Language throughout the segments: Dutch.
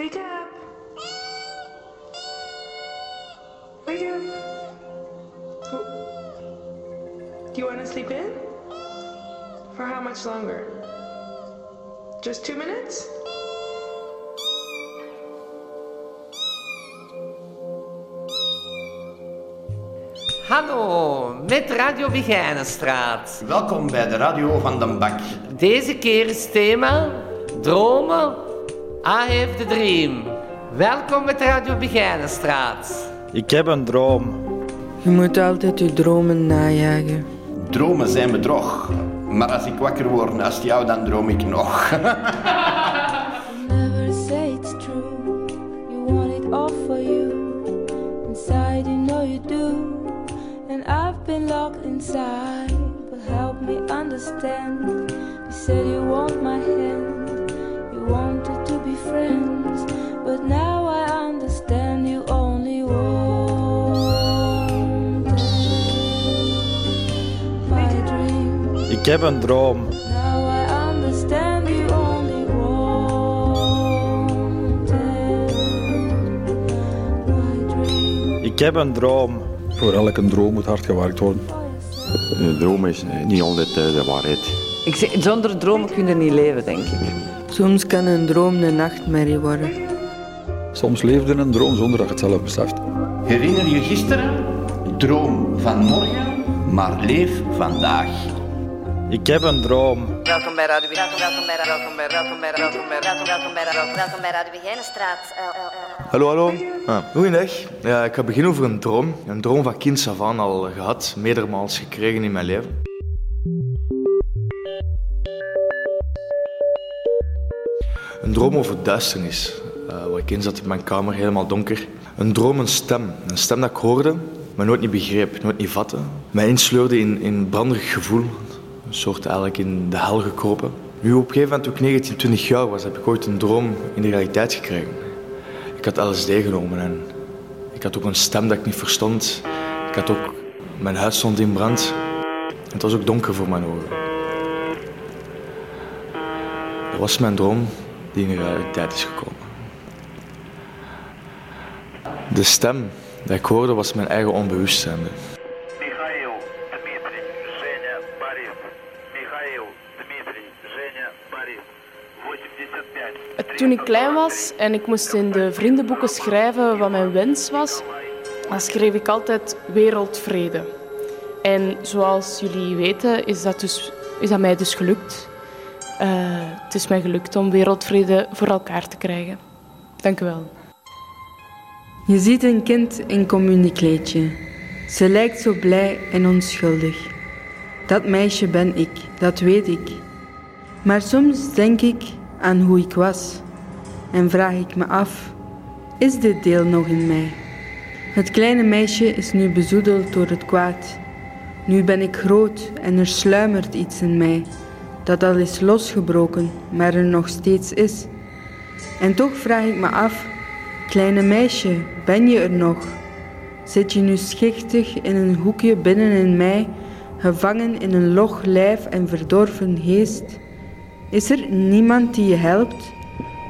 Wake up. Wake up. Do you want to sleep in? For how much longer? Just two minutes? Hallo, met Radio Begijnenstraat. Welkom bij de radio van Den Bak. Deze keer is thema dromen. I have the dream. Welkom met Radio Begijnenstraat. Ik heb een droom. Je moet altijd je dromen najagen. Dromen zijn bedrog. Maar als ik wakker word naast jou, dan droom ik nog. heb een droom. Ik heb een droom. Voor elke droom moet hard gewerkt worden. Een droom is niet altijd eh, de waarheid. Ik zeg, zonder dromen kun je niet leven, denk ik. Soms kan een droom een nachtmerrie worden. Soms leef je in een droom zonder dat je het zelf beseft. Herinner je gisteren? Droom van morgen, maar leef vandaag. Ik heb een droom. Welkom bij Radio Welkom, welkom bij Welkom bij Welkom bij Welkom bij Welkom, bij bij Radio Begijnenstraat. Hallo, hallo. Ah. Goeiedag. Ja, ik ga beginnen over een droom. Een droom van kind af aan al gehad, meermaals gekregen in mijn leven. Een droom over duisternis. Uh, waar ik in zat in mijn kamer, helemaal donker. Een droom, een stem. Een stem dat ik hoorde, maar nooit niet begreep, nooit niet vatte. Mij insleurde in, in branderig gevoel. Een soort eigenlijk in de hel gekropen. Nu op een gegeven moment, toen ik 19, 20 jaar was, heb ik ooit een droom in de realiteit gekregen. Ik had LSD genomen en ik had ook een stem dat ik niet verstond. Ik had ook... Mijn huis stond in brand. Het was ook donker voor mijn ogen. Dat was mijn droom die in de realiteit is gekomen. De stem die ik hoorde was mijn eigen onbewustzijn. Toen ik klein was en ik moest in de vriendenboeken schrijven wat mijn wens was, dan schreef ik altijd wereldvrede. En zoals jullie weten is dat, dus, is dat mij dus gelukt. Uh, het is mij gelukt om wereldvrede voor elkaar te krijgen. Dank u wel. Je ziet een kind in communiekleedje. Ze lijkt zo blij en onschuldig. Dat meisje ben ik, dat weet ik. Maar soms denk ik aan hoe ik was en vraag ik me af: is dit deel nog in mij? Het kleine meisje is nu bezoedeld door het kwaad. Nu ben ik groot en er sluimert iets in mij dat al is losgebroken, maar er nog steeds is. En toch vraag ik me af: kleine meisje, ben je er nog? Zit je nu schichtig in een hoekje binnen in mij, gevangen in een log lijf en verdorven geest? Is er niemand die je helpt?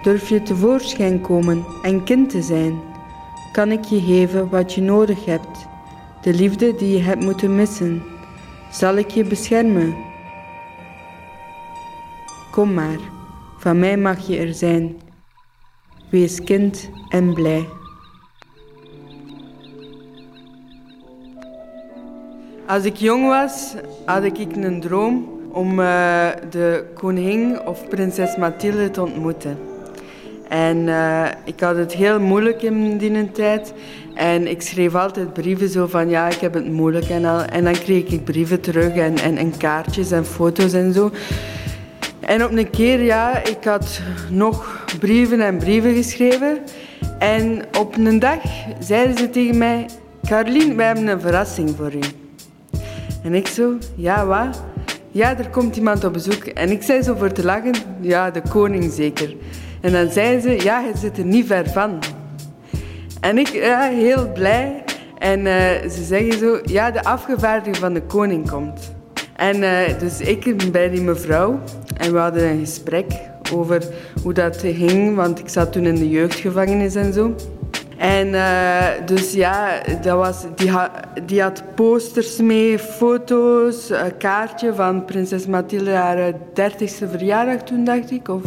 Durf je tevoorschijn komen en kind te zijn? Kan ik je geven wat je nodig hebt? De liefde die je hebt moeten missen. Zal ik je beschermen? Kom maar, van mij mag je er zijn. Wees kind en blij. Als ik jong was, had ik een droom om uh, de koningin of prinses Mathilde te ontmoeten. En uh, ik had het heel moeilijk in die tijd. En ik schreef altijd brieven zo van ja, ik heb het moeilijk en al. En dan kreeg ik brieven terug en, en, en kaartjes en foto's en zo. En op een keer, ja, ik had nog brieven en brieven geschreven. En op een dag zeiden ze tegen mij, Carlien, wij hebben een verrassing voor u. En ik zo, ja, wat? Ja, er komt iemand op bezoek. En ik zei zo voor te lachen, ja, de koning zeker. En dan zeiden ze, ja, hij zit er niet ver van. En ik, ja, heel blij. En uh, ze zeggen zo, ja, de afgevaardigde van de koning komt. En uh, dus ik bij die mevrouw en we hadden een gesprek over hoe dat ging, want ik zat toen in de jeugdgevangenis en zo. En eh, dus ja, dat was, die, die had posters mee, foto's, een kaartje van prinses Mathilde haar 30ste verjaardag toen, dacht ik. Of,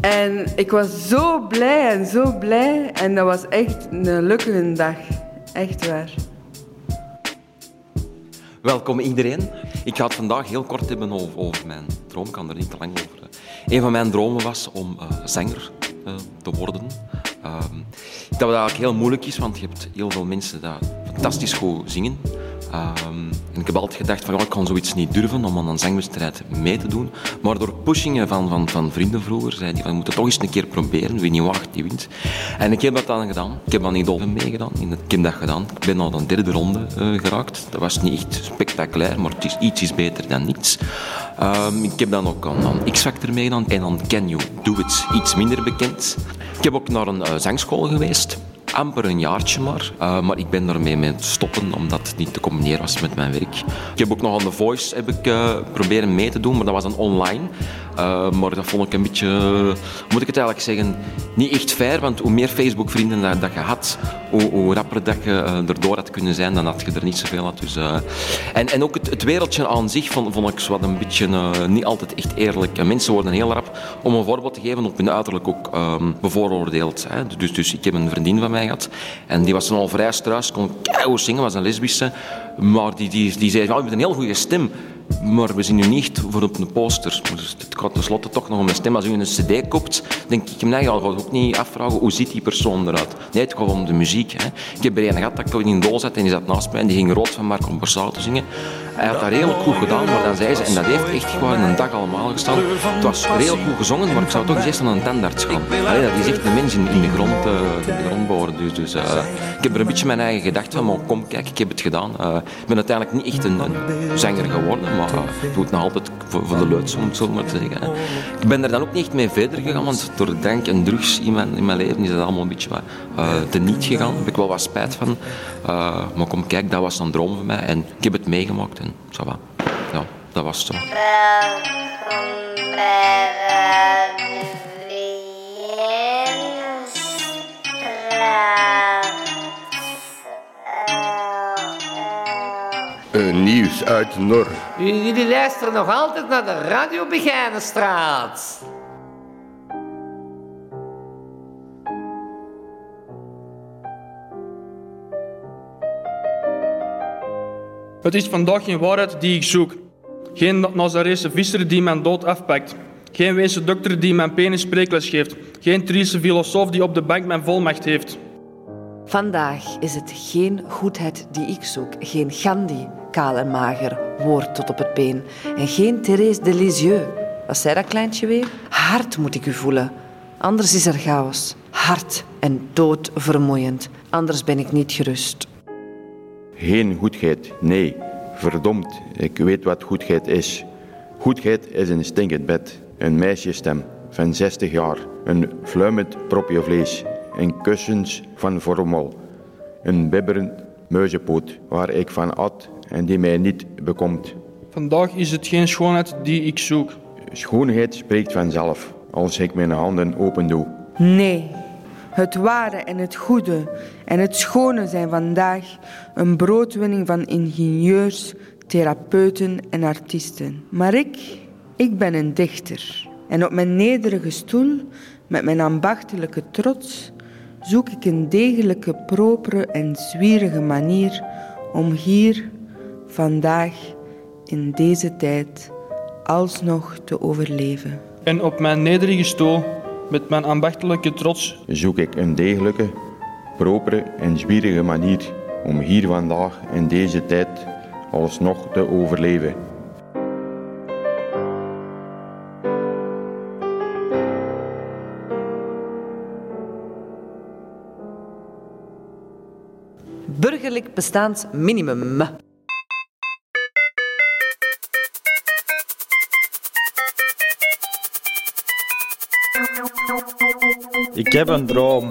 en ik was zo blij en zo blij. En dat was echt een leuke dag. Echt waar. Welkom iedereen. Ik ga het vandaag heel kort hebben over, over mijn droom. Ik kan er niet te lang over. Een van mijn dromen was om uh, zanger te worden. Uh, dat dat eigenlijk heel moeilijk is, want je hebt heel veel mensen die fantastisch goed zingen. En ik heb altijd gedacht van ik kan zoiets niet durven om aan een zangwedstrijd mee te doen. Maar door pushingen van, van, van vrienden vroeger zei die van we moeten toch eens een keer proberen. Wie niet wacht, die wint. En ik heb dat dan gedaan. Ik heb aan Idol meegedaan. Ik heb dat gedaan. Ik ben al een derde ronde uh, geraakt. Dat was niet echt spectaculair, maar het is iets is beter dan niets. Um, ik heb dan ook aan, X-Factor meegedaan en aan Can You Do It, iets minder bekend. Ik heb ook naar een uh, zangschool geweest amper een jaartje maar. Uh, maar ik ben daarmee mee stoppen, omdat het niet te combineren was met mijn werk. Ik heb ook nog aan The Voice heb ik, uh, proberen mee te doen, maar dat was dan online. Uh, maar dat vond ik een beetje, moet ik het eigenlijk zeggen, niet echt fair. Want hoe meer Facebook-vrienden dat, je had, hoe, hoe rapper dat je erdoor had kunnen zijn, dan had je er niet zoveel had. Dus, en, en ook het, het, wereldje aan zich vond, vond ik wat een beetje niet altijd echt eerlijk. Mensen worden heel rap, om een voorbeeld te geven, op hun uiterlijk ook um, bevooroordeeld. Hè. Dus, dus ik heb een vriendin van mij En die was al vrij struis, kon keihard zingen, was een lesbische. Maar die, die, die zei, ja, je hebt een heel goede stem. Maar we zien u niet voor op een poster. Dus het gaat tenslotte toch nog om een stem. Als u een cd koopt, denk ik hem eigenlijk ook niet afvragen hoe ziet die persoon eruit. Nee, het gaat om de muziek. Hè. Ik heb er een gehad dat ik in een dool zat en die zat naast mij en die ging rood van Marco te zingen. Hij had dat redelijk goed gedaan, maar dan zei ze, en dat heeft echt gewoon een dag allemaal gestaan. Het was redelijk goed gezongen, maar ik zou toch eens aan een tandarts gaan. Allee, dat is echt een mens in, de grond, uh, in de grond. Dus, dus uh, ik heb er een beetje mijn eigen gedacht van, maar kom, kijk, ik heb het gedaan. Uh, ik ben uiteindelijk niet echt een, zanger geworden, maar ik doe het nog altijd voor, voor de leuts, om het zo maar te zeggen. Ik ben er dan ook niet echt mee verder gegaan, want door drank en drugs in mijn, in mijn leven is dat allemaal een beetje te niet gegaan. Daar heb ik wel wat spijt van. maar kom, kijk, dat was een droom van mij en ik heb het meegemaakt. En, va. Ja, dat was het zo. Een nieuws uit Nor. Jullie luisteren nog altijd naar de Radio Begijnenstraat. Het is vandaag geen waarheid die ik zoek. Geen Nazarese visser die mijn dood afpakt. Geen Weense dokter die mijn penis spreekles geeft. Geen Triese filosoof die op de bank mijn volmacht heeft. Vandaag is het geen goedheid die ik zoek. Geen Gandhi, kaal en mager, woord tot op het been. En geen Thérèse de Lisieux. Wat zei dat kleintje weer? Hard moet ik u voelen. Anders is er chaos. Hard en doodvermoeiend. Anders ben ik niet gerust. Geen goedheid, nee. Verdomd, ik weet wat goedheid is. Goedheid is een stinkend bed, een meisjesstem van 60 jaar, een fluimend propje vlees, een kussens van vormel, een bibberend muizenpoot waar ik van at en die mij niet bekomt. Vandaag is het geen schoonheid die ik zoek. Schoonheid spreekt vanzelf als ik mijn handen open doe. Nee, het ware en het goede en het schone zijn vandaag een broodwinning van ingenieurs, therapeuten en artiesten. Maar ik, ik ben een dichter. En op mijn nederige stoel, met mijn ambachtelijke trots, zoek ik een degelijke, propere en zwierige manier om hier, vandaag, in deze tijd, alsnog te overleven. En op mijn nederige stoel, met mijn ambachtelijke trots, zoek ik een degelijke, propere en zwierige manier om hier vandaag in deze tijd alsnog te overleven. Burgerlijk bestaansminimum. Ik heb een droom.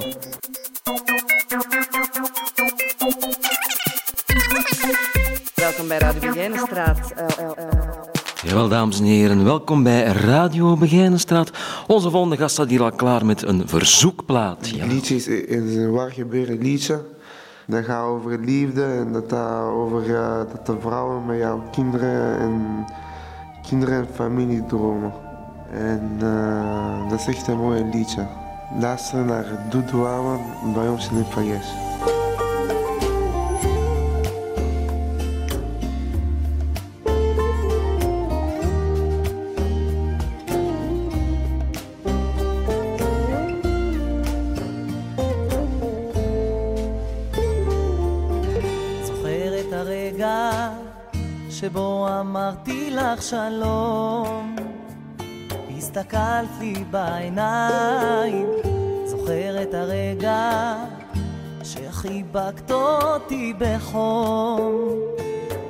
Welkom bij Radio Begijnenstraat. Uh, uh, uh. Jawel, dames en heren, welkom bij Radio Begijnenstraat. Onze volgende gast staat hier al klaar met een verzoekplaat. Ja. liedje is, is een waar gebeuren liedje. Dat gaat over liefde en dat gaat over eh, dat de vrouwen met jouw kinderen en kinderen en familie dromen. En eh, dat is echt een mooi liedje. לאסרנר דודו ארמן ביום שניפגש. שלום הסתכלת לי בעיניים זוכר את הרגע שחיבקת אותי בחום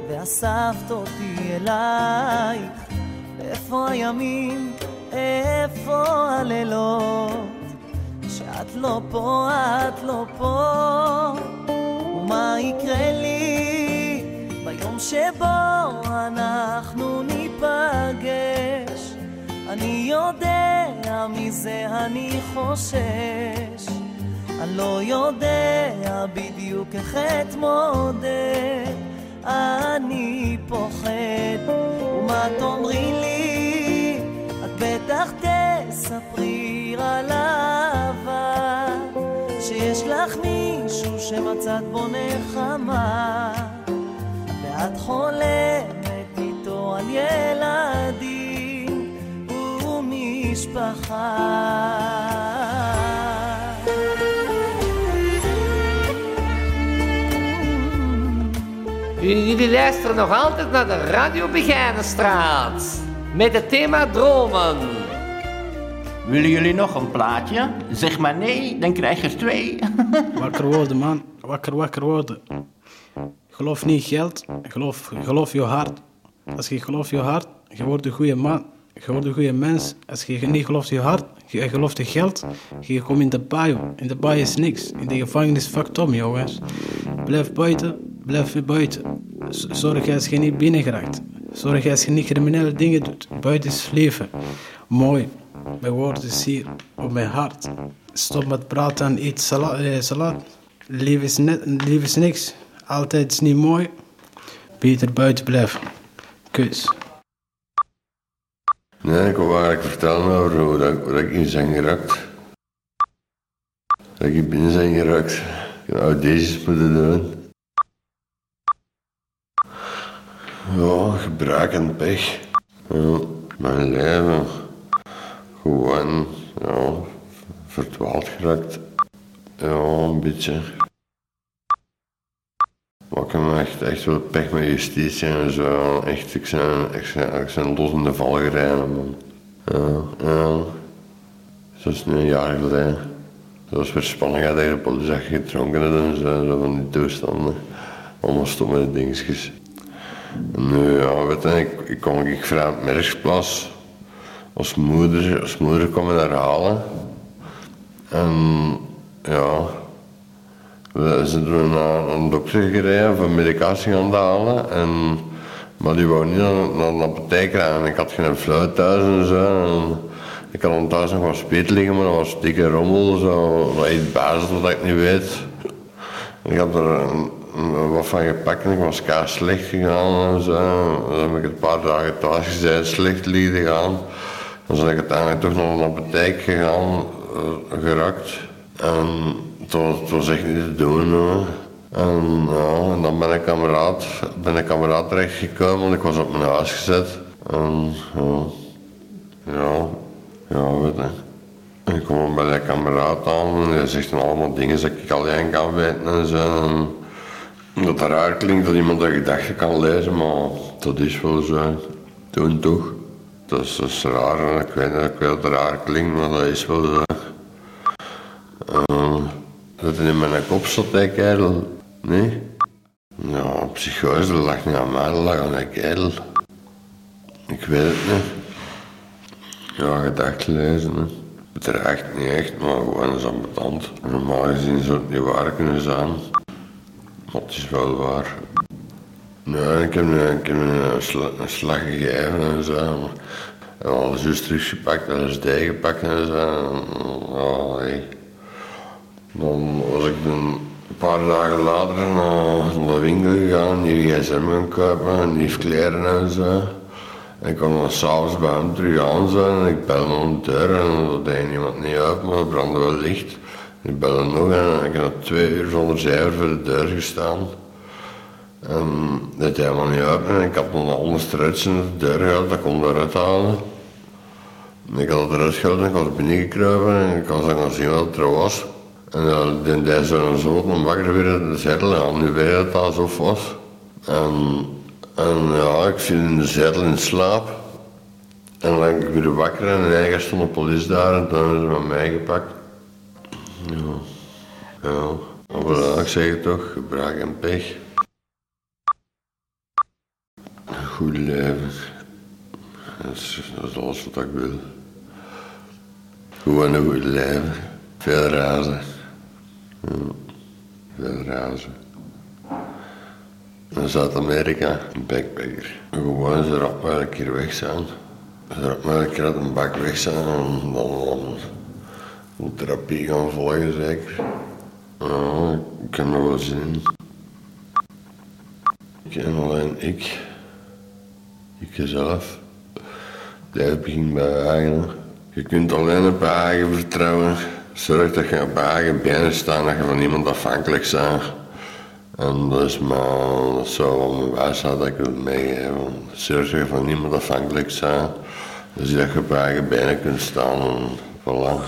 ואספת אותי אלייך איפה הימים, איפה הלילות? שאת לא פה, את לא פה. ומה יקרה לי ביום שבו אנחנו ניפגש אני יודע מזה אני חושש. אני לא יודע בדיוק איך אתמודד. אני פוחד ומה תאמרי לי? את בטח תספרי על אהבה. שיש לך מישהו שמצאת בו נחמה. ואת חולמת איתו על ילדים ומשפחה Jullie luisteren nog altijd naar de Radio Begijnenstraat. Met het thema dromen. Willen jullie nog een plaatje? Zeg maar nee, dan krijg je er twee. Wakker worden, man. Wakker, wakker worden. Geloof niet geld, geloof, geloof je hart. Als je gelooft je hart, je wordt een goede man. Je wordt een goede mens. Als je niet gelooft je hart, je gelooft je geld, je komt in de baai. In de baai is niks. In de gevangenis fucked om, jongens. Blijf buiten, blijf buiten. Zorg als je niet binnen geraakt. Zorg als je niet criminele dingen doet. Buiten is leven. Mooi. Mijn woord is hier, op mijn hart. Stop met praten en eet sala eh. Lief is, lief is niks. Altijd is niet mooi. Beter buiten blijven. Kus. Nee, ik wil eigenlijk vertellen over hoe, dat, dat ik in zijn geraakt. Dat ik binnen zijn geraakt. Ik had deze moeten doen. Ja, gebruik en pech. Mijn leven. Gewoon, ja, verdwaald geraakt. Ja, een beetje. Maar ik heb echt, echt wel pech met justitie en zo. Echt, ik zijn, ik ik los in de val gereden, man. Ja, ja. Dat is nu een jaar geleden. Dat was weer spannend, tegen de politie gedronken had en zo, zo van die toestanden. Allemaal stomme dingetjes. Nu, ja, weet je, ik, ik kom ik vrij op Merksplas. Als moeder, als moeder kwam me daar halen. En ja, we zijn naar een dokter gereden voor medicatie gaan halen. En, maar die wou niet naar, een apotheek rijden. Ik had geen fluit thuis en zo. Ik had thuis nog wat speet liggen, maar dat was dikke rommel. Zo, iets bazig wat ik niet weet. Ik had er wat van gepakt en ik was kaas slecht gegaan en zo. Dan heb ik een paar dagen thuis gezeten, slecht liggen gaan. Dan ben ik uiteindelijk toch naar een apotheek gegaan, eh, geraakt. En het was, echt niet te doen hoor. En, ja, dan ben ik kameraad, ben ik kameraad terechtgekomen, want ik was op mijn huis gezet. En ja, ja, ja ik kom bij de kameraad aan en hij zegt dan allemaal dingen dat ik alleen kan weten en zo. En dat raar klinkt dat iemand een gedachte kan lezen, maar dat is wel zo. Toen toch. Dat is, dat is raar en ik weet, ik weet dat het raar klinkt, maar dat is wel zo. Dat het in mijn kop zat, hè, kerel. Nee? Ja, psychose, dat lag niet aan mij, dat lag aan die kerel. Ik weet het niet. Ja, gedacht lezen, hè. Het raakt niet echt, maar gewoon is ambetant. Normaal gezien zou het niet waar kunnen zijn. Maar het is wel waar. Ja, ik heb, een- ik een, een slag gegeven en zo. En alles juist teruggepakt en is gepakt en zo. Hey. Dan was ik een paar dagen later naar de winkel gegaan, nieuwe gsm gaan kopen, nieuwe kleren en zo. En ik kwam dan s'avonds bij hem terug aan zo, en ik aan de deur en er deed niemand niet uit, maar er brandde wel licht. Ik belde nog en ik had twee uur zonder cijfer voor de deur gestaan. En dat deed helemaal niet uit en ik had nog een struitje naar de deur gehad, dat kon eruit halen. En ik had het eruit gehaald en ik was binnengekruipen en ik was dan gaan zien wat er was. En dan deed hij zo'n zo dan wakker weer in de zetel en nu weet het al zo was. En, en ja, ik viel in de zetel in slaap. En dan ben ik weer wakker en eigenlijk stond de politie daar en toen hebben ze met mij gepakt. Ja, ja. Maar ik zeg het toch, gebruik en pech. Een goed leven. Dat is, alles wat ik wil. Gewoon een goed leven. Veel reizen. Veel reizen. In Zuid-Amerika, een backpacker. Gewoon, ze raakt maar een keer weg zijn. Ze raakt maar een keer uit een bak weg zijn en dan, een therapie gaan volgen zeker. Ik kan er wel zin in. Ik en alleen ik. Ik zelf. Dat begint bij eigen. Je kunt alleen op eigen vertrouwen. Zorg dat je op eigen benen staat, dat je van niemand afhankelijk bent. En dat is maar dat zou wel mijn wijsheid dat ik wil meegeven. Zorg dat je van niemand afhankelijk bent. Dus dat je op eigen benen kunt staan en voilà.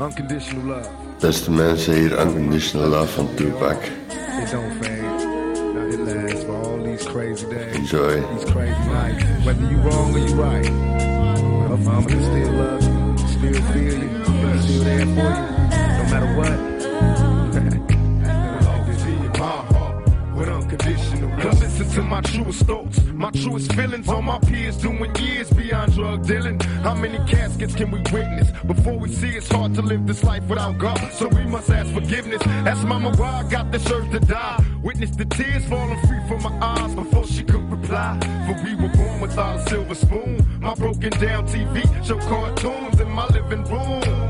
Unconditional love. Beste mensen hier, Unconditional Love van Tupac. It don't fade. It lasts for all these crazy days. Enjoy. These crazy nights. Whether you wrong or you right. Her mama can still love you. Still feel you. Still there for you. No matter what. to my truest thoughts. My truest feelings on my peers doing years beyond drug dealing. How many caskets can we witness before we see it's hard to live this life without God? So we must ask forgiveness. Ask mama why I got this urge to die. Witness the tears falling free from my eyes before she could reply. For we were born without a silver spoon. My broken down TV show cartoons in my living room.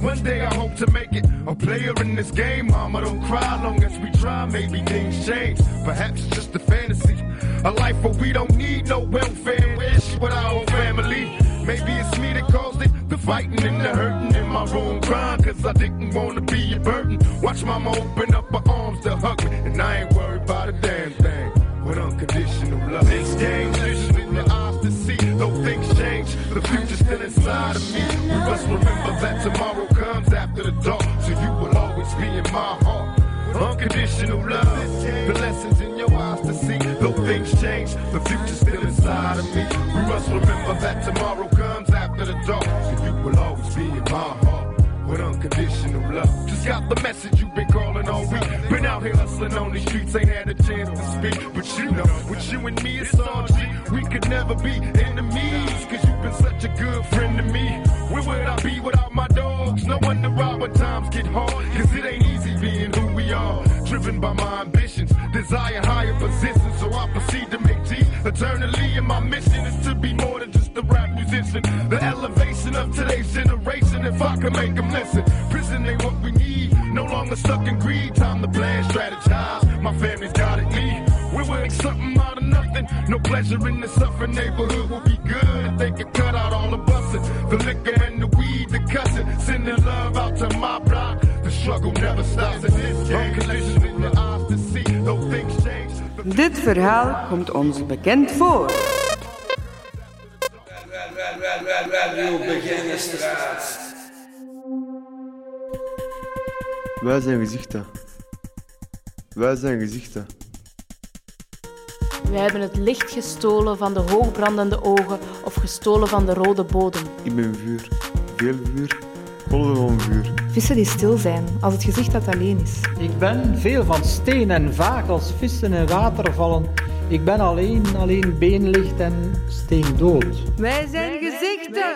One day I hope to make it a player in this game. Mama, don't cry long as we try. Maybe things change. Perhaps it's just a fantasy. A life where we don't need no welfare wish with our whole family. Maybe it's me that caused it. The fighting and the hurting in my room crying. Cause I didn't wanna be a burden. Watch mama open up her arms to hug me. And I ain't worried about a damn thing. With unconditional love. Exchange vision the future's still inside of me. We must remember that tomorrow comes after the dark. So you will always be in my heart. Unconditional love. The lessons in your eyes to see. Though things change, the future's still inside of me. We must remember that tomorrow comes after the dark. So you will always be in my heart. With unconditional love. Just got the message you've been calling all week. Been out here hustling on the streets, ain't had a chance to speak. But you know, with you and me, it's all G. We could never be enemies. Cause you've been such a good friend to me. Where would I be without my dogs? No wonder why when times get hard. Cause it ain't easy being who we are. Driven by my ambitions, desire higher positions. So I proceed to make G eternally. And my mission is to be more than just a rap musician. The elevation of today's generation, if I can make them listen. Prison ain't what we need. No longer stuck in greed. Time to plan, strategize. My family's got it me. We will make something out of nothing. No pleasure in the suffering neighborhood will be good if they can cut out all the busting. The liquor and the weed, the cussing. Sending love out to my block. The struggle never stops in this game. Your eyes to see. Though things. Dit verhaal komt ons bekend voor. Wij zijn gezichten. Wij zijn gezichten. Wij hebben het licht gestolen van de hoogbrandende ogen of gestolen van de rode bodem. Ik ben vuur. Veel vuur. Golven van vuur. Vissen die stil zijn, als het gezicht dat alleen is. Ik ben veel van steen en vaak als vissen en water vallen. Ik ben alleen, alleen beenlicht en steendood. Wij zijn gezichten.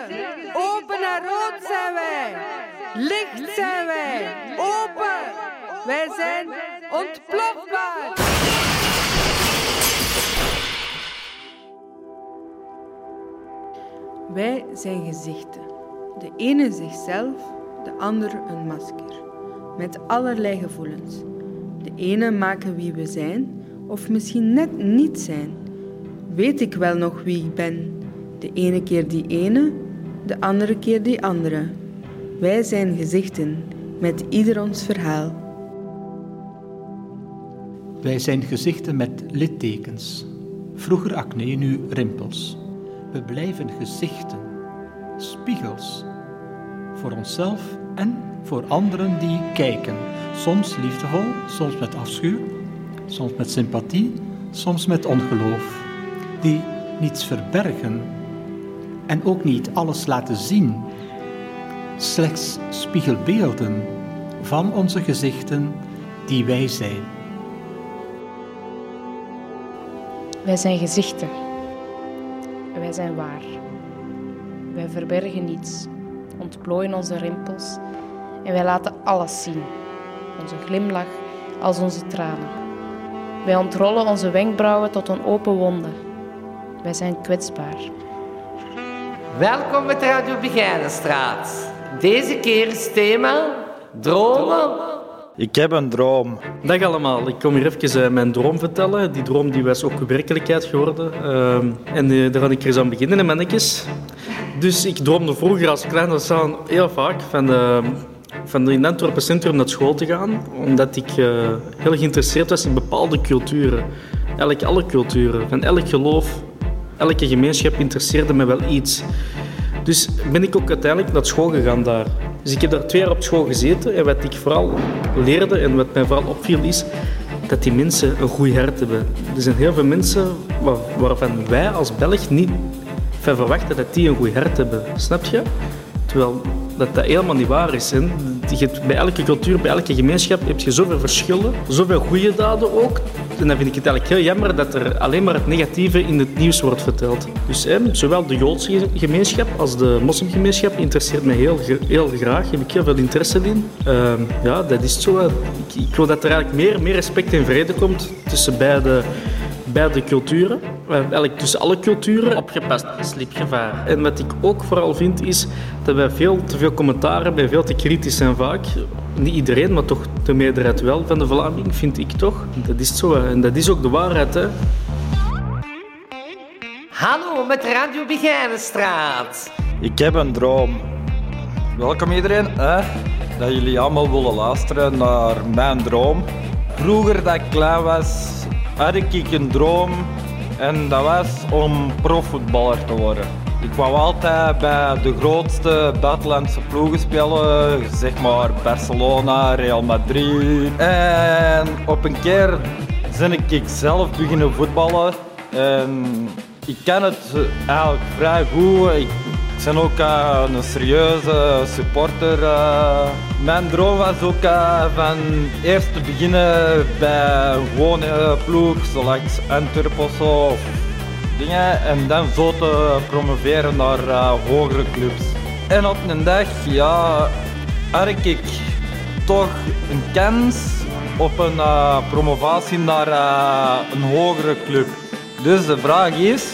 Open en rood zijn wij. Licht zijn wij. Open. Wij zijn ontplofbaar. Wij zijn gezichten. De ene zichzelf de ander een masker. Met allerlei gevoelens. De ene maken wie we zijn, of misschien net niet zijn. Weet ik wel nog wie ik ben? De ene keer die ene, de andere keer die andere. Wij zijn gezichten, met ieder ons verhaal. Wij zijn gezichten met littekens. Vroeger acne, nu rimpels. We blijven gezichten, spiegels. Voor onszelf en voor anderen die kijken. Soms liefdevol, soms met afschuw, soms met sympathie, soms met ongeloof. Die niets verbergen en ook niet alles laten zien. Slechts spiegelbeelden van onze gezichten die wij zijn. Wij zijn gezichten. Wij zijn waar. Wij verbergen niets, ontplooien onze rimpels en wij laten alles zien. Onze glimlach als onze tranen. Wij ontrollen onze wenkbrauwen tot een open wonde. Wij zijn kwetsbaar. Welkom met Radio Begijnenstraat. Deze keer is thema dromen. Ik heb een droom. Dag allemaal, ik kom hier even eh, mijn droom vertellen. Die droom die was ook werkelijkheid geworden. Ehm, en eh, daar ga ik eens aan beginnen, in mannetjes. Dus ik droomde vroeger als kleine zoon heel vaak van, eh, van in Antwerpen Centrum naar school te gaan. Omdat ik eh, heel geïnteresseerd was in bepaalde culturen. Eigenlijk alle culturen, van elk geloof, elke gemeenschap interesseerde me wel iets. Dus ben ik ook uiteindelijk naar school gegaan daar. Dus ik heb daar twee jaar op school gezeten en wat ik vooral leerde en wat mij vooral opviel is dat die mensen een goed hart hebben. Er zijn heel veel mensen waar- waarvan wij als Belg niet van verwachten dat die een goed hart hebben. Snap je? Terwijl dat, dat helemaal niet waar is. Bij elke cultuur, bij elke gemeenschap heb je zoveel verschillen, zoveel goede daden ook. En dan vind ik het eigenlijk heel jammer dat er alleen maar het negatieve in het nieuws wordt verteld. Dus zowel de Joodse gemeenschap als de moslimgemeenschap interesseert mij heel, heel graag. Heb ik heel veel interesse in. Ehm, ja, dat is zo. Ik, ik wil dat er eigenlijk meer, meer respect en vrede komt tussen beide beide culturen, eigenlijk tussen alle culturen, opgepast slipgevaar. En wat ik ook vooral vind is dat wij veel te veel commentaar hebben, veel te kritisch zijn vaak. Niet iedereen, maar toch de meerderheid wel van de Vlaming, vind ik toch. Dat is zo en dat is ook de waarheid. Hè. Hallo met Radio Begijnenstraat. Ik heb een droom. Welkom iedereen, hè? dat jullie allemaal willen luisteren naar mijn droom. Vroeger dat ik klein was, had ik een droom en dat was om profvoetballer te worden. Ik wou altijd bij de grootste buitenlandse ploegen spelen, zeg maar Barcelona, Real Madrid. En op een keer ben ik zelf beginnen voetballen en ik ken het eigenlijk vrij goed. Ben ook eh, een serieuze supporter. eh. Mijn droom was ook eh, van eerst te beginnen bij een gewone ploeg, zoals Antwerpen of of dingen, en dan zo te promoveren naar hogere clubs. En op een dag, ja, had ik toch een kans op een promovatie naar een hogere club. Dus de vraag is,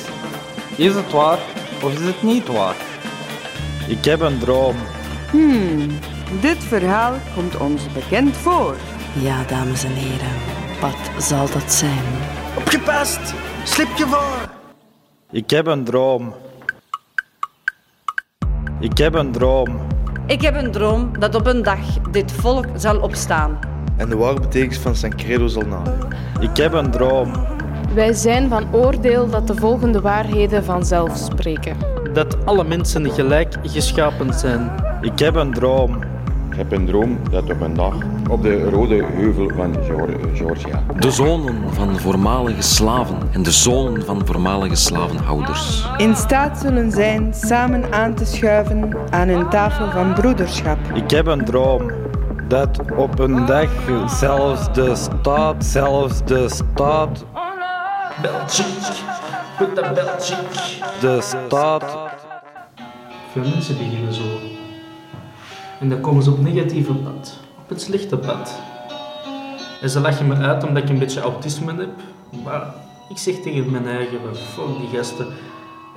is het waar of is het niet waar? Ik heb een droom. Hmm, dit verhaal komt ons bekend voor. Ja, dames en heren, wat zal dat zijn? Opgepast! Slip je voor! Ik heb een droom. Ik heb een droom. Ik heb een droom dat op een dag dit volk zal opstaan. En de ware betekenis van zijn credo zal nadenken. Ik heb een droom. Wij zijn van oordeel dat de volgende waarheden vanzelf spreken. Dat alle mensen gelijk geschapen zijn. Ik heb een droom. Ik heb een droom dat op een dag op de rode heuvel van Geor- Georgia De zonen van voormalige slaven en de zonen van voormalige slavenhouders. In staat zullen zijn samen aan te schuiven aan een tafel van broederschap. Ik heb een droom. Dat op een dag zelfs de staat, zelfs de staat, Belgique, put that Belgique. de staat Veel mensen beginnen zo. En dan komen ze op negatieve pad, op het slechte pad. En ze lachen me uit omdat ik een beetje autisme heb. Maar ik zeg tegen mijn eigen, fuck die gasten.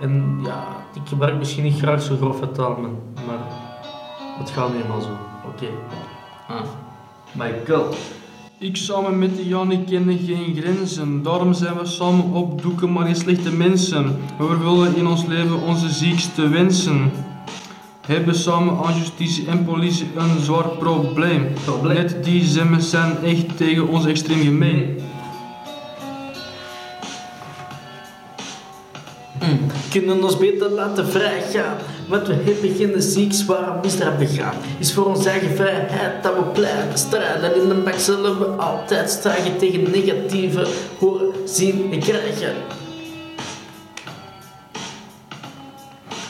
En ja, ik gebruik misschien niet graag zo grove taal, maar het gaat nu eenmaal zo. Oké. Ah. Michael. Ik samen met Jannie kennen geen grenzen. Daarom zijn we samen op doeken, maar geen slechte mensen. We vervullen in ons leven onze ziekste wensen. Hebben samen aan justitie en politie een zwaar probleem. Net die zemmen zijn echt tegen ons extreem gemeen. kunnen ons beter laten vrijgaan. Want we hebben geen ziek zware misdaad begaan. Is voor onze eigen vrijheid dat we blijven strijden. In de bak zullen we altijd strijden tegen negatieve horen, zien en krijgen.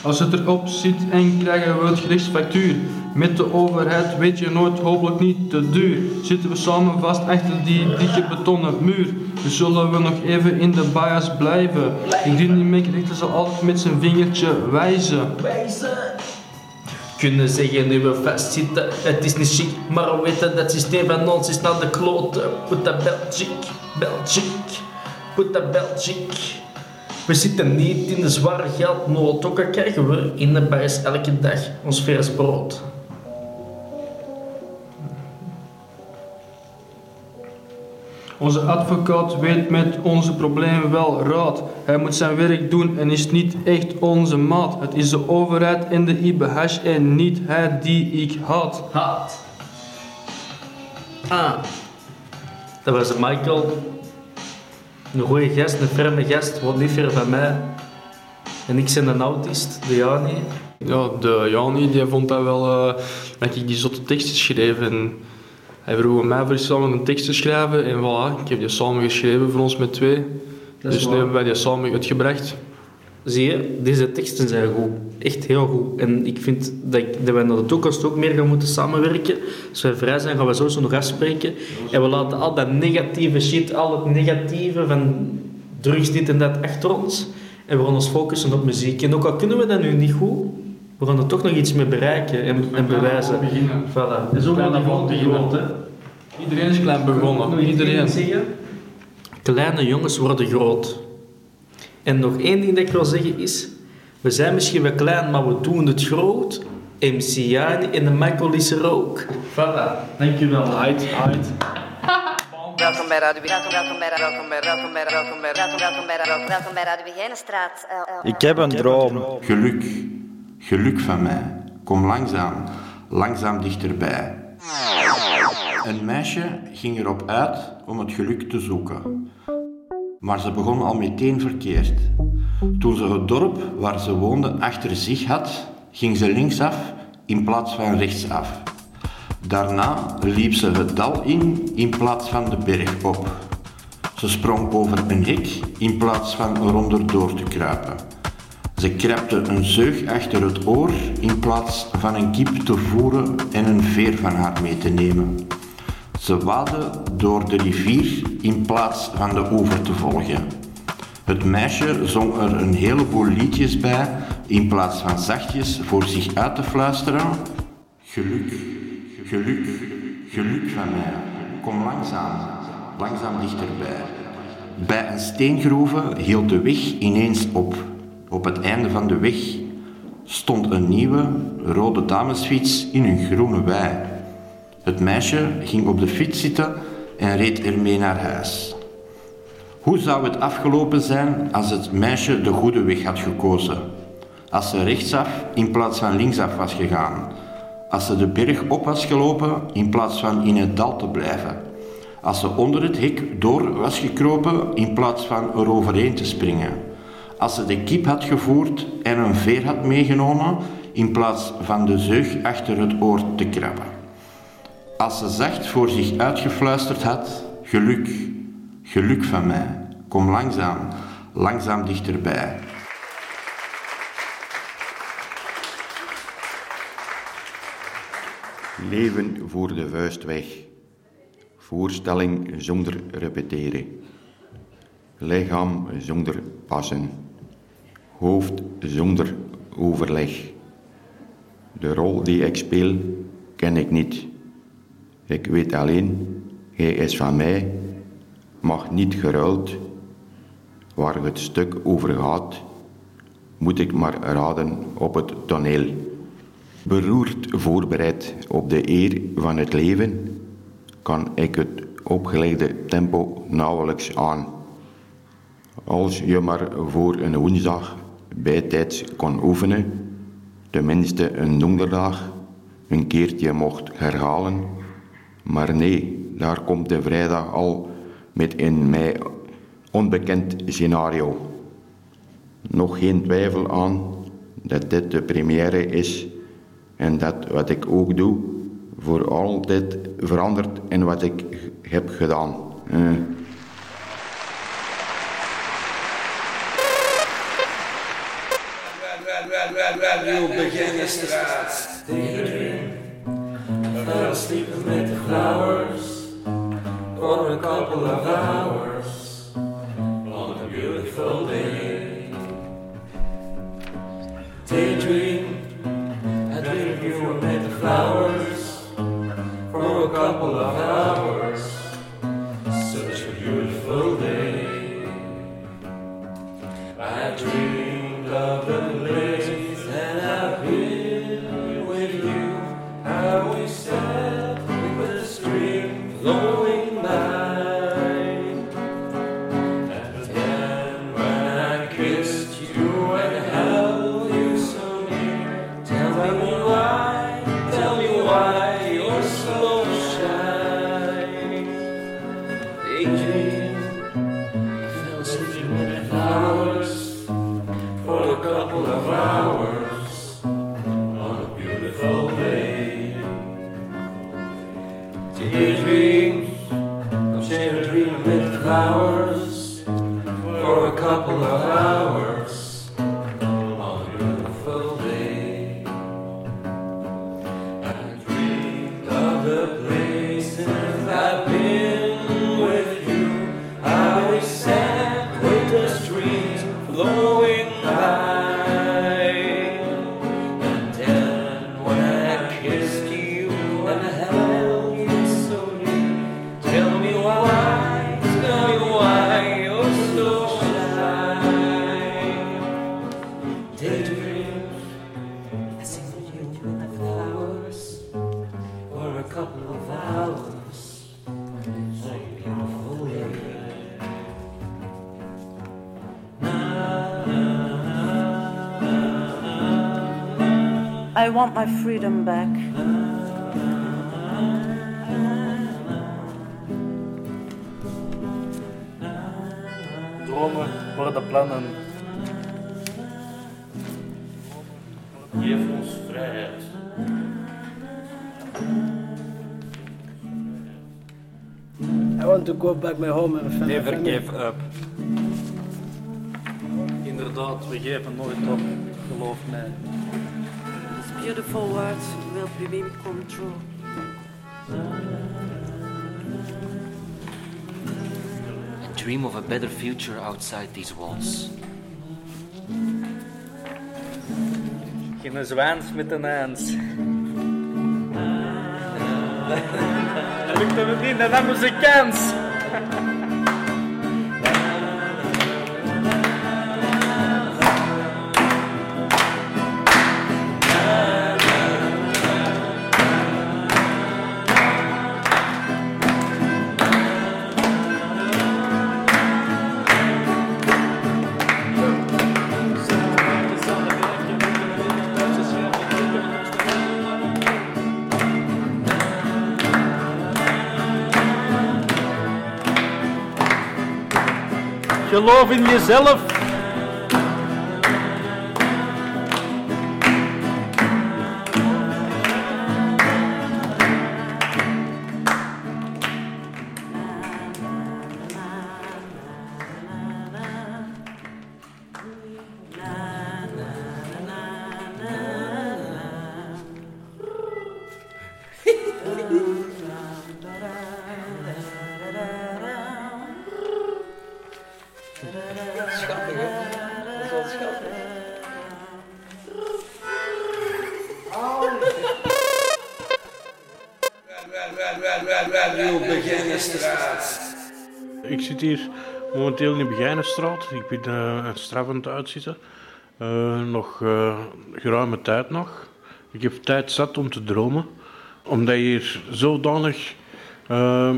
Als het erop zit en krijgen we het gerechtsfactuur. Met de overheid weet je nooit, hopelijk niet te duur. Zitten we samen vast achter die dikke betonnen muur. Dus zullen we nog even in de bias blijven. Ik die niet rechter zal altijd met zijn vingertje wijzen. Kunnen zeggen nu we vastzitten, het is niet chic, maar we weten dat systeem van ons is naar de kloten. Put that Belgic, Belgic, put Belgic. We zitten niet in de zware geldnood, ook al krijgen we in de bias elke dag ons vers brood. Onze advocaat weet met onze problemen wel raad. Hij moet zijn werk doen en is niet echt onze maat. Het is de overheid en de IBH en niet hij die ik haat. Haat. Ah, dat was Michael. Een goede gast, een ferme gast, wat niet ver van mij. En ik ben een autist, de Jani. Ja, de Jani die vond dat wel eh, dat ik die zotte teksten schreef. En hij vroeg mij voor samen een tekst te schrijven. En voilà, ik heb die samen geschreven voor ons met twee. Dus nu hebben wij die samen uitgebracht. Zie je, deze teksten zijn goed. Echt heel goed. En ik vind dat, ik, dat wij naar de toekomst ook meer gaan moeten samenwerken. Als wij vrij zijn, gaan we sowieso nog afspreken. En we laten al dat negatieve shit, al het negatieve van drugs, dit en dat achter ons. En we gaan ons focussen op muziek. En ook al kunnen we dat nu niet goed, we gaan er toch nog iets mee bereiken en, en bewijzen. beginnen. Voilà. En zo gaan we gewoon groot, hè. Iedereen is klein begonnen. Iedereen. zeggen? Kleine jongens worden groot. En nog één ding dat ik wil zeggen is... We zijn misschien wel klein, maar we doen het groot. MC Jani en de Michael is er ook. Voilà. Dankjewel. Uit, uit. Welkom bij Radio Welkom, welkom bij welkom bij welkom bij welkom bij welkom, welkom bij welkom, welkom bij Radio Begijnenstraat. Ik heb een droom. Geluk, geluk van mij, kom langzaam, langzaam dichterbij. Een meisje ging erop uit om het geluk te zoeken. Maar ze begon al meteen verkeerd. Toen ze het dorp waar ze woonde achter zich had, ging ze linksaf in plaats van rechtsaf. Daarna liep ze het dal in in plaats van de berg op. Ze sprong over een hek in plaats van eronder door te kruipen. Ze krabde een zeug achter het oor in plaats van een kip te voeren en een veer van haar mee te nemen. Ze waadde door de rivier in plaats van de oever te volgen. Het meisje zong er een heleboel liedjes bij in plaats van zachtjes voor zich uit te fluisteren. Geluk, geluk, geluk van mij, kom langzaam, langzaam dichterbij. Bij een steengroeve hield de weg ineens op. Op het einde van de weg stond een nieuwe rode damesfiets in een groene wei. Het meisje ging op de fiets zitten en reed ermee naar huis. Hoe zou het afgelopen zijn als het meisje de goede weg had gekozen? Als ze rechtsaf in plaats van linksaf was gegaan? Als ze de berg op was gelopen in plaats van in het dal te blijven? Als ze onder het hek door was gekropen in plaats van eroverheen te springen? Als ze de kip had gevoerd en een veer had meegenomen in plaats van de zeug achter het oor te krabben? Als ze zacht voor zich uitgefluisterd had, geluk, geluk van mij, kom langzaam, langzaam dichterbij. Leven voor de vuist weg. Voorstelling zonder repeteren. Lichaam zonder passen. Hoofd zonder overleg. De rol die ik speel ken ik niet. Ik weet alleen, hij is van mij, mag niet geruild. Waar het stuk over gaat, moet ik maar raden op het toneel. Beroerd voorbereid op de eer van het leven, kan ik het opgelegde tempo nauwelijks aan. Als je maar voor een woensdag bijtijds kon oefenen, tenminste een donderdag, een keertje mocht herhalen. Maar nee, daar komt de vrijdag al met een mij onbekend scenario. Nog geen twijfel aan dat dit de première is en dat wat ik ook doe voor altijd verandert in wat ik heb gedaan. Eh. Radio Beginnestraat. Fell asleep amid the flowers. For a couple of hours want my freedom back. Dromen worden plannen. Geef ons vrijheid. I want to go back my home and my Never family. give up. Inderdaad, we geven nooit op. Geloof mij. These beautiful words will be come true. and dream of a better future outside these walls. Geen zwaans met een aans. Dat lukt hem niet, dan hebben ze kans. Geloof in jezelf. Ik ben eh, een uitzitten. Eh, nog eh, geruime tijd nog. Ik heb tijd zat om te dromen. Omdat je hier zodanig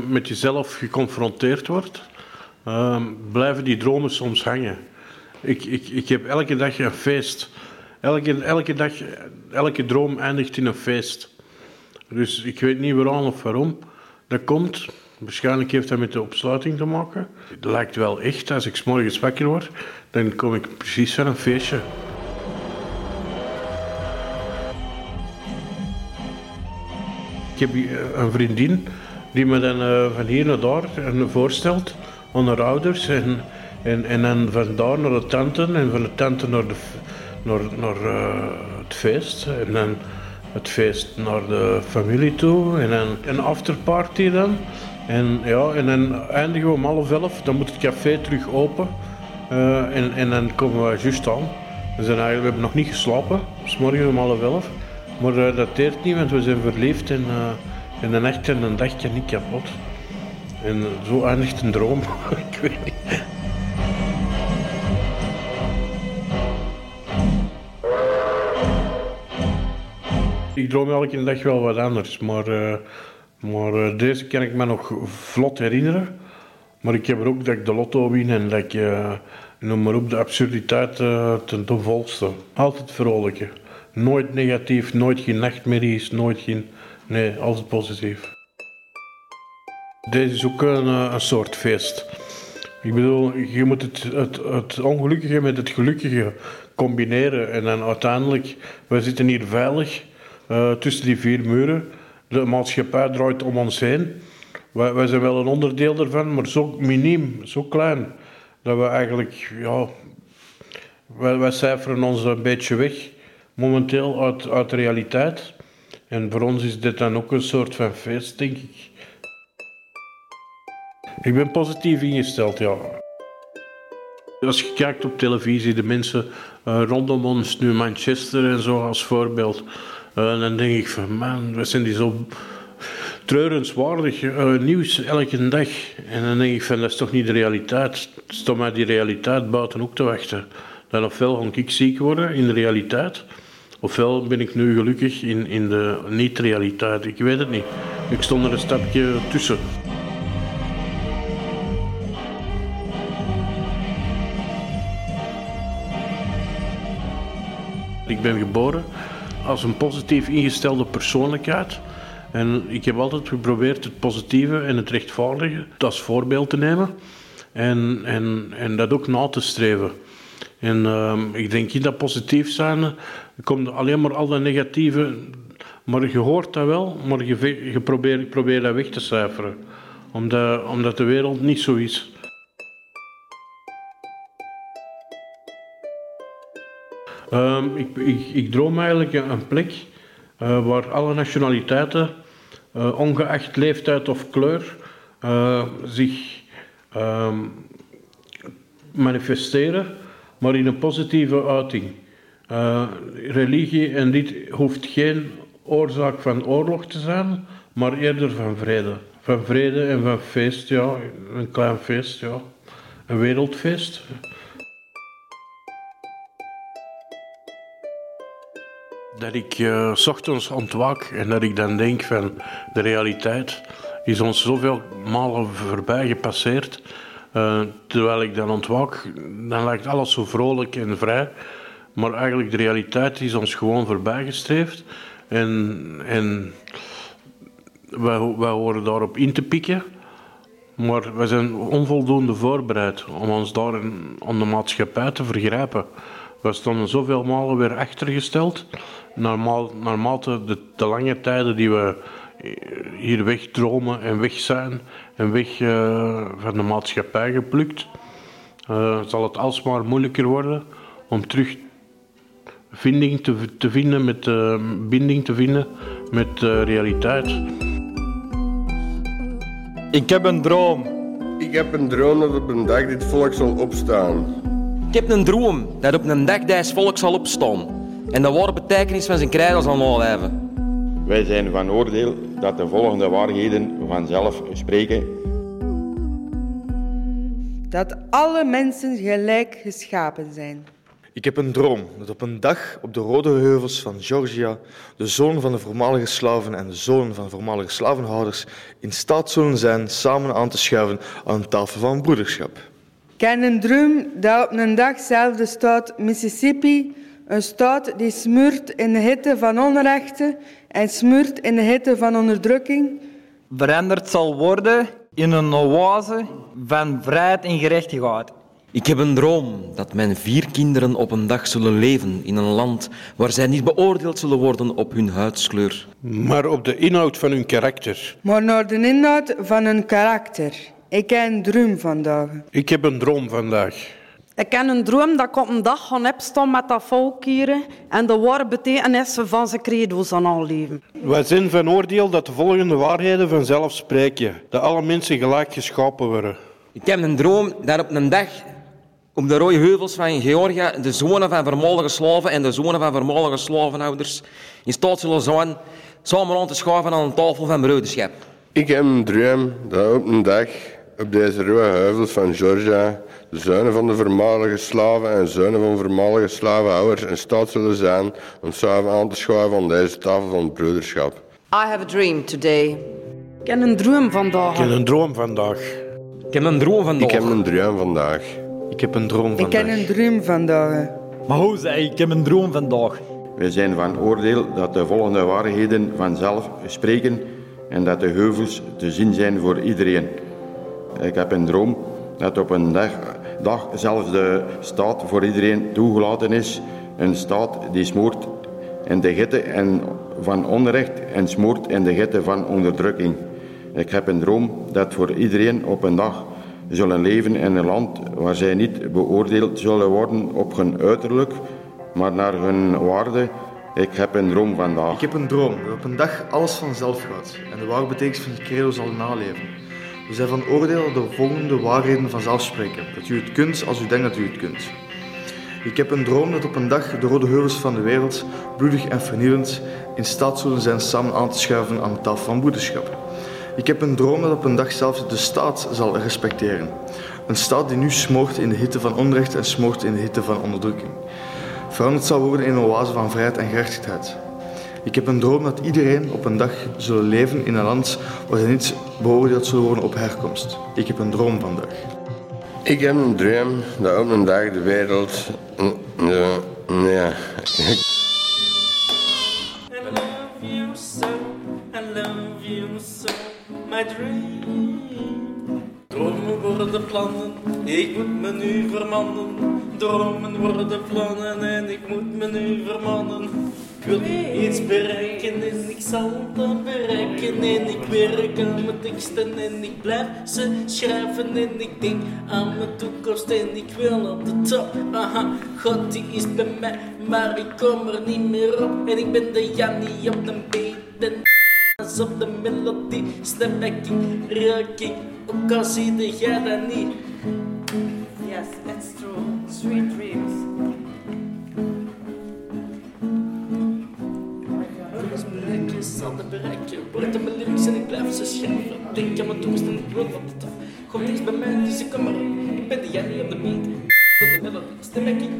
met jezelf geconfronteerd wordt, blijven die dromen soms hangen. Ik, ik, ik heb elke dag een feest. Elke, elke dag, elke droom eindigt in een feest. Dus ik weet niet waarom of waarom dat komt. Waarschijnlijk heeft dat met de opsluiting te maken. Het lijkt wel echt, als ik 's morgens wakker word, dan kom ik precies van een feestje. Ik heb eh, een vriendin die me dan eh, van hier naar daar eh, voorstelt haar ouders. En, en, en dan van daar naar de tante en van de tante naar, de, naar, naar het feest. En dan het feest naar de familie toe en dan een afterparty dan. En, ja, en dan eindigen we om half elf, dan moet het café terug open. Eh, en, en dan komen we juist aan. We, zijn eigenlijk, we hebben nog niet geslapen, s morgens om half elf. Maar eh, dat deert niet, want we zijn verliefd en, eh, en een nacht en een dag kan niet kapot. En zo eindigt een droom. Ik weet niet. Ik droom elke dag wel wat anders, maar, maar eh, deze kan ik me nog vlot herinneren. Maar ik heb er ook dat ik de lotto win en dat ik, eh, noem maar op, de absurditeit eh, ten, volste. Altijd vrolijke. Nooit negatief, nooit geen nachtmerries, nooit geen... Nee, altijd positief. Deze is ook een, een soort feest. Ik bedoel, je moet het, het, het ongelukkige met het gelukkige combineren. En dan uiteindelijk, we zitten hier veilig tussen die vier muren. De maatschappij draait om ons heen. Wij, wij zijn wel een onderdeel ervan, maar zo miniem, zo klein, dat we eigenlijk, ja, wij, wij cijferen ons een beetje weg momenteel uit, uit de realiteit. En voor ons is dit dan ook een soort van feest, denk ik. Ik ben positief ingesteld, ja. Als je kijkt op televisie, de mensen eh, rondom ons, nu Manchester en zo als voorbeeld, eh, dan denk ik van, man, wat zijn die zo treurenswaardig eh, nieuws elke dag. En dan denk ik van, dat is toch niet de realiteit. Stond mij die realiteit buiten ook te wachten. Dan ofwel ga ik ziek worden in de realiteit, ofwel ben ik nu gelukkig in, in de niet-realiteit. Ik weet het niet. Ik stond er een stapje tussen. Ik ben geboren als een positief ingestelde persoonlijkheid. En ik heb altijd geprobeerd het positieve en het rechtvaardige als voorbeeld te nemen. En, en, en dat ook na te streven. En ehm, ik denk in dat positief zijn, komt alleen maar al dat negatieve. Maar je hoort dat wel, maar je, je probeert, probeert dat weg te cijferen. Omdat, omdat de wereld niet zo is. Ehm, ik, ik, droom eigenlijk een plek eh, waar alle nationaliteiten, eh, ongeacht leeftijd of kleur, eh, zich ehm, manifesteren, maar in een positieve uiting. Religie en dit hoeft geen oorzaak van oorlog te zijn, maar eerder van vrede. Van vrede en van feest, ja, een klein feest, ja. Een wereldfeest. Dat ik eh, s ochtends ontwaak en dat ik dan denk van de realiteit is ons zoveel malen voorbij gepasseerd. Eh, terwijl ik dan ontwaak, dan lijkt alles zo vrolijk en vrij. Maar eigenlijk de realiteit is ons gewoon voorbijgestreefd. En, en wij, wij horen daarop in te pikken. Maar we zijn onvoldoende voorbereid om ons daar aan de maatschappij te vergrijpen. We stonden zoveel malen weer achtergesteld. Naarmaal- Naarmate de, de lange tijden die we eh, hier wegdromen en weg zijn en weg eh, van de maatschappij geplukt, eh, zal het alsmaar moeilijker worden om terug vinding te, te vinden met, binding te vinden met de realiteit. Ik heb een droom. Ik heb een droom dat op een dag dit volk zal opstaan. Ik heb een droom dat op een dag deze volk zal opstaan. En de ware betekenis van zijn krijgen zal naleven. Wij zijn van oordeel dat de volgende waarheden vanzelf spreken. Dat alle mensen gelijk geschapen zijn. Ik heb een droom dat op een dag op de rode heuvels van Georgia de zoon van de voormalige slaven en de zonen van voormalige slavenhouders in staat zullen zijn samen aan te schuiven aan een tafel van broederschap. Ik ken een droom dat op een dag zelf de staat Mississippi, een staat die smuurt in de hitte van onrechten en smuurt in de hitte van onderdrukking, veranderd zal worden in een oase van vrijheid en gerechtigheid. Ik heb een droom dat mijn vier kinderen op een dag zullen leven in een land waar zij niet beoordeeld zullen worden op hun huidskleur. Maar op de inhoud van hun karakter. maar naar de inhoud van hun karakter. Ik ken een droom vandaag. Ik heb een droom vandaag. Ik ken een droom dat ik op een dag ga opstaan met dat volk hier en de ware betekenissen van zijn credo's aan al leven. Wij zijn van oordeel dat de volgende waarheden vanzelf spreken. Dat alle mensen gelijk geschapen worden. Ik heb een droom dat op een dag op de rode heuvels van Georgia de zonen van vermolige slaven en de zonen van vermolige slavenhouders in staat zullen zijn samen aan te schuiven aan een tafel van broederschap. Ik heb een droom dat op een dag op deze rode heuvels van Georgia de zonen van de voormalige slaven en zonen van voormalige slavenhouders in staat zullen zijn om samen aan te schuiven aan deze tafel van broederschap. I have a dream today. Ik ken een droom vandaag. Ik heb een droom vandaag. Ik heb een droom vandaag. Ik heb een droom vandaag. Ik heb een droom Ik vandaag. ken een droom vandaag. Maar hoe zei ik heb een droom vandaag? We zijn van oordeel dat de volgende waarheden vanzelf spreken en dat de heuvels te zien zijn voor iedereen. Ik heb een droom dat op een dag, zelfs de staat voor iedereen toegelaten is. Een staat die smoort in de gitte en van onrecht en smoort in de gitte van onderdrukking. Ik heb een droom dat voor iedereen op een dag zullen leven in een land waar zij niet beoordeeld zullen worden op hun uiterlijk, maar naar hun waarde. Ik heb een droom vandaag. Ik heb een droom dat op een dag alles vanzelf gaat en de ware betekenis van het credo zal naleven. We zijn van oordeel dat de volgende waarheden vanzelf spreken. Dat u het kunt als u denkt dat u het kunt. Ik heb een droom dat op een dag de rode heuvels van de wereld, bloedig en vernielend, in staat zullen zijn samen aan te schuiven aan de tafel van broederschap. Ik heb een droom dat op een dag zelfs de staat zal respecteren. Een staat die nu smoort in de hitte van onrecht en smoort in de hitte van onderdrukking. Veranderd zal worden in een oase van vrijheid en gerechtigheid. Ik heb een droom dat iedereen op een dag zullen leven in een land waar ze niet beoordeeld zullen worden op herkomst. Ik heb een droom vandaag. Ik heb een droom dat op een dag de wereld. Ja, ja. I love you so, I love you so, my dream. Dromen worden plannen, ik moet me nu vermannen. Dromen worden plannen en ik moet me nu vermannen. Ik wil iets bereiken en ik zal dat bereiken. En ik werk aan mijn teksten en ik blijf ze schrijven. En ik denk aan mijn toekomst en ik wil op de top. Aha, God die is bij mij, maar ik kom er niet meer op. En ik ben de Jannie op de beat en als op de melodie. Snap ik, raak ik, ook al zie jij dat niet. Yes, it's true. Sweet dreams. Alles bereik je, zal het bereiken. Word aan mijn lyrics en ik blijf ze schrijven. Denk aan mijn toekomst en ik wil wat het af. Kom eens bij mij, dus ik kom maar op. Ik ben de Jannie op de beat. Op de melodie, stem ik,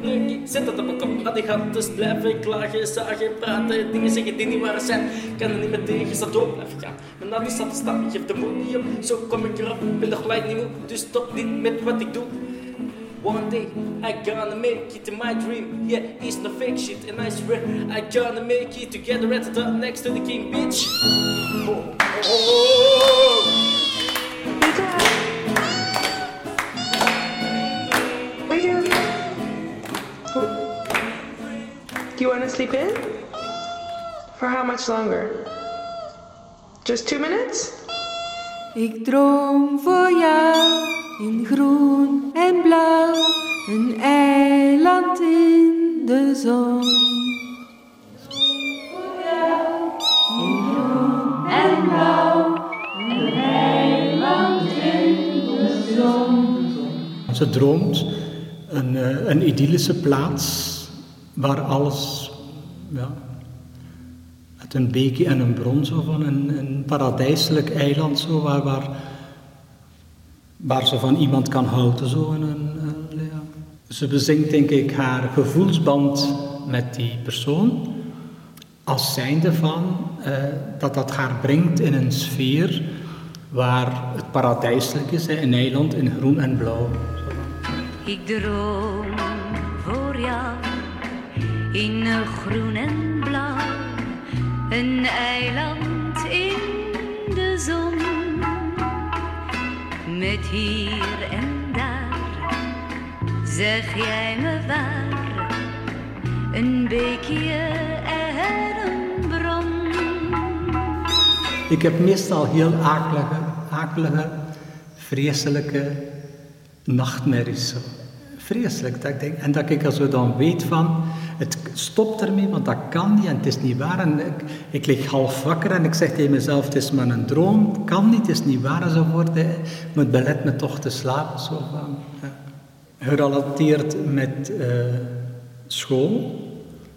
zet dat op mijn kop. Laat die gaten blijven klagen, zagen, praten, dingen zeggen die niet waar zijn. Kan er niet meer tegen, zal door blijven gaan. Mijn naam staat te staan, de moed niet op. Zo kom ik erop, ben nog gelijk niet moe. Dus stop niet met wat ik doe. One day I gonna make it to my dream. Yeah, it's no fake shit, and I swear I gonna make it together at the next to the king, bitch. Oh, oh, oh. Do you want to sleep in? For how much longer? Just two minutes? Ik droom voor jou in groen en blauw, een eiland in de zon. In groen en blauw, een eiland in de zon. Ze droomt een, eh, een idyllische plaats waar alles, ja, met een beekje en een bron, zo van een, een paradijselijk eiland, zo, waar, waar, waar ze van iemand kan houden. Zo, en eh, ja. Ze bezinkt, denk ik, haar gevoelsband met die persoon. Als zijnde van eh, dat dat haar brengt in een sfeer waar het paradijselijk is, een eiland in groen en blauw. Ik droom voor jou in groen en blauw. Een eiland in de zon. Met hier en daar zeg jij me waar. Een beekje en een bron. Ik heb meestal heel akelige, akelige vreselijke nachtmerries. Vreselijk. Dat ik denk, en dat ik er zo dan weet van, het stopt ermee, want dat kan niet en het is niet waar. En ik, ik lig half wakker en ik zeg tegen mezelf, het is maar een droom, het kan niet, het is niet waar enzovoort. hè. Maar het belet me toch te slapen. Zo van. Gerelateerd met eh, school.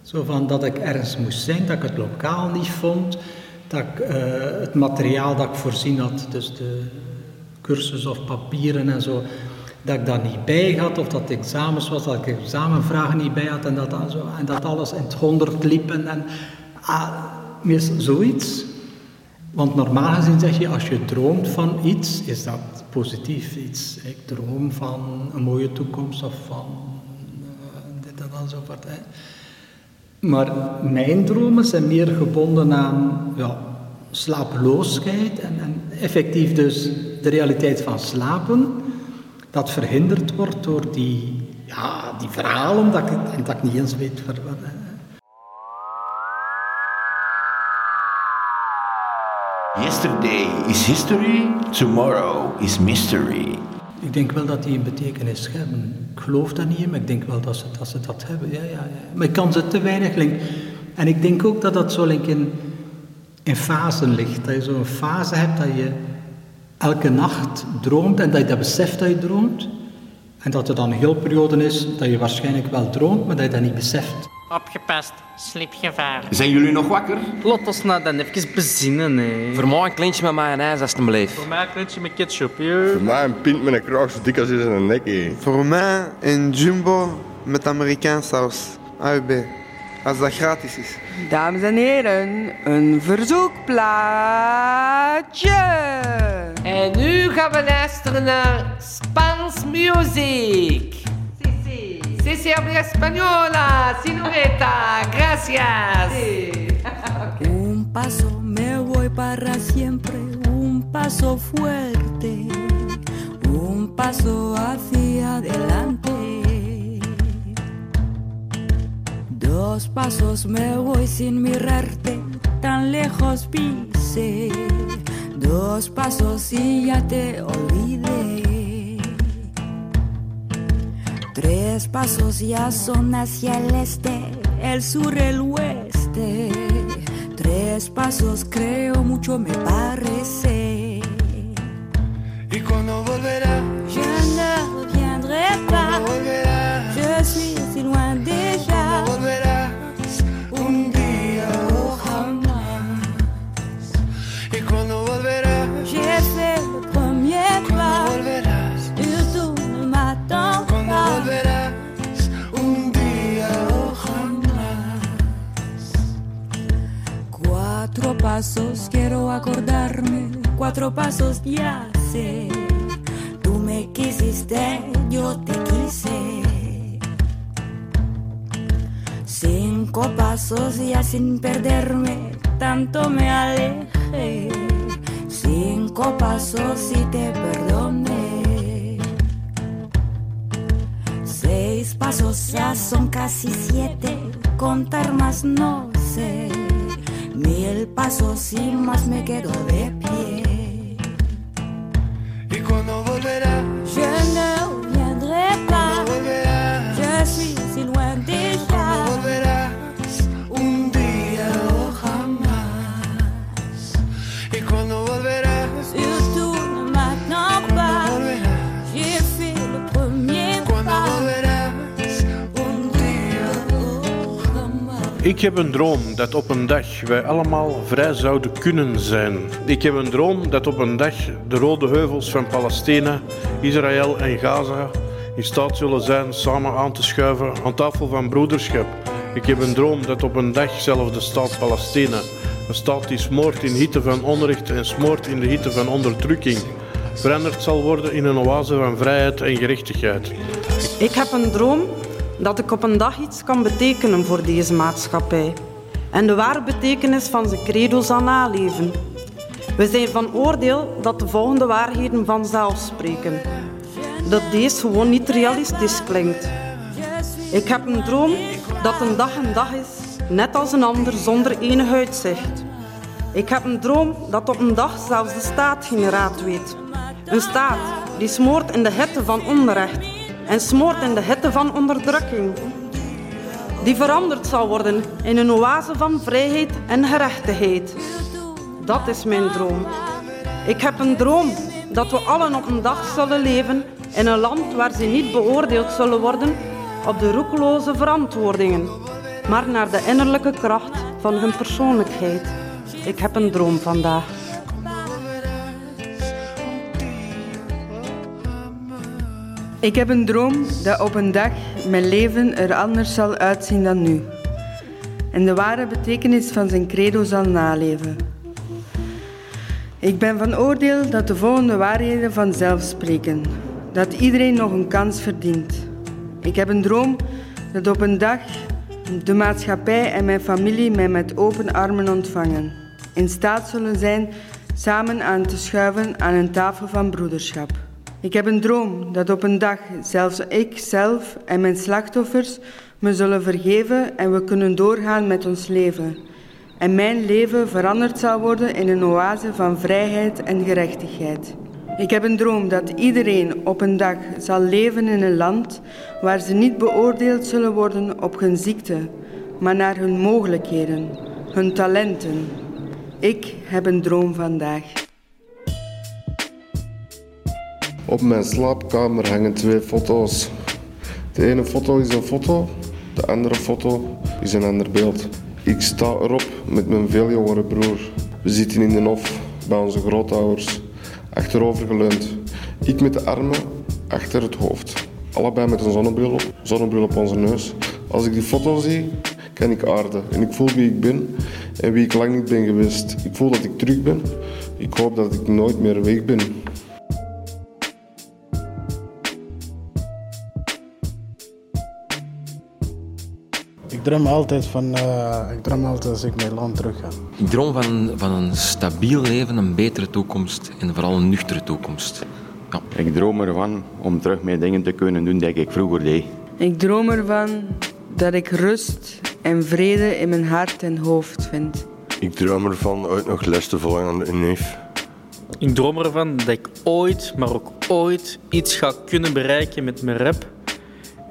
Zo van dat ik ergens moest zijn, dat ik het lokaal niet vond, dat ik eh, het materiaal dat ik voorzien had, dus de cursus of papieren en zo, dat ik daar niet bij had, of dat examens was, dat ik examenvragen niet bij had en dat, en dat alles in het honderd liep en, en ah, zoiets. Want normaal gezien zeg je, als je droomt van iets, is dat positief iets. Ik droom van een mooie toekomst of van eh, dit en enzovoort. Hè. Maar mijn dromen zijn meer gebonden aan ja, en, en effectief dus de realiteit van slapen, dat verhinderd wordt door die, ja, die verhalen dat ik, en dat ik niet eens weet hè. Yesterday is history, tomorrow is mystery. Ik denk wel dat die een betekenis hebben. Ik geloof dat niet in, maar ik denk wel dat ze dat, ze dat hebben. Ja, ja, ja. Maar ik kan ze te weinig linken. En ik denk ook dat dat zo link in, in fasen ligt. Dat je zo'n fase hebt dat je elke nacht droomt en dat je dat beseft dat je droomt. En dat er dan een heel periode is dat je waarschijnlijk wel droomt, maar dat je dat niet beseft. Opgepast, slipgevaar. Zijn jullie nog wakker? Laat ons nou dan even bezinnen, hè. Voor mij een kleintje met mayonaise, als het. Voor mij een kleintje met ketchup, joh. Voor mij een pint met een kraag zo dik als in zijn nek. Voor mij een jumbo met Amerikaans saus. AUB. Als dat gratis is. Dames en heren, een verzoekplaatje. En nu gaan we luisteren naar Spans Music. Sí, sí, habla española, señorita, gracias. Un paso me voy para siempre, un paso fuerte, un paso hacia adelante. Dos pasos me voy sin mirarte, tan lejos pise. Dos pasos y ya te olvidé. Tres pasos ya son hacia el este, el sur, el oeste. Tres pasos creo mucho me parece. ¿Y cuando volverá? Je ne reviendrai pas. Ya sé. Tú me quisiste, yo te quise. Cinco pasos ya sin perderme, tanto me alejé. Cinco pasos y te perdoné. Seis pasos ya son casi siete, contar más no sé. Mil pasos y más me quedo de Ik heb een droom dat op een dag wij allemaal vrij zouden kunnen zijn. Ik heb een droom dat op een dag de rode heuvels van Palestina, Israël en Gaza in staat zullen zijn samen aan te schuiven aan tafel van broederschap. Ik heb een droom dat op een dag zelfs de staat Palestina, een staat die smoort in hitte van onrecht en smoort in de hitte van onderdrukking, veranderd zal worden in een oase van vrijheid en gerechtigheid. Ik heb een droom dat ik op een dag iets kan betekenen voor deze maatschappij. En de ware betekenis van zijn credo zal naleven. We zijn van oordeel dat de volgende waarheden vanzelf spreken. Dat deze gewoon niet realistisch klinkt. Ik heb een droom dat een dag een dag is, net als een ander zonder enig uitzicht. Ik heb een droom dat op een dag zelfs de staat geen raad weet. Een staat die smoort in de hitte van onrecht en smoort in de hitte van onderdrukking. Die veranderd zal worden in een oase van vrijheid en gerechtigheid. Dat is mijn droom. Ik heb een droom dat we allen op een dag zullen leven in een land waar ze niet beoordeeld zullen worden op de roekeloze verantwoordingen, maar naar de innerlijke kracht van hun persoonlijkheid. Ik heb een droom vandaag. Ik heb een droom dat op een dag mijn leven er anders zal uitzien dan nu. En de ware betekenis van zijn credo zal naleven. Ik ben van oordeel dat de volgende waarheden vanzelf spreken. Dat iedereen nog een kans verdient. Ik heb een droom dat op een dag de maatschappij en mijn familie mij met open armen ontvangen. In staat zullen zijn samen aan te schuiven aan een tafel van broederschap. Ik heb een droom dat op een dag zelfs ik zelf en mijn slachtoffers me zullen vergeven en we kunnen doorgaan met ons leven. En mijn leven veranderd zal worden in een oase van vrijheid en gerechtigheid. Ik heb een droom dat iedereen op een dag zal leven in een land waar ze niet beoordeeld zullen worden op hun ziekte, maar naar hun mogelijkheden, hun talenten. Ik heb een droom vandaag. Op mijn slaapkamer hangen twee foto's. De ene foto is een foto, de andere foto is een ander beeld. Ik sta erop met mijn veel jongere broer. We zitten in de hof bij onze grootouders, achterovergeleund. Ik met de armen achter het hoofd. Allebei met een zonnebril op, zonnebril op onze neus. Als ik die foto zie, kan ik aarden. En ik voel wie ik ben en wie ik lang niet ben geweest. Ik voel dat ik terug ben. Ik hoop dat ik nooit meer weg ben. Ik droom altijd van, eh, ik droom altijd als ik mijn land terug ga. Ik droom van, van een stabiel leven, een betere toekomst en vooral een nuchtere toekomst. Ja. Ik droom ervan om terug mijn dingen te kunnen doen die ik vroeger deed. Ik droom ervan dat ik rust en vrede in mijn hart en hoofd vind. Ik droom ervan ooit nog les te volgen aan de UNIF. Ik droom ervan dat ik ooit, maar ook ooit, iets ga kunnen bereiken met mijn rap.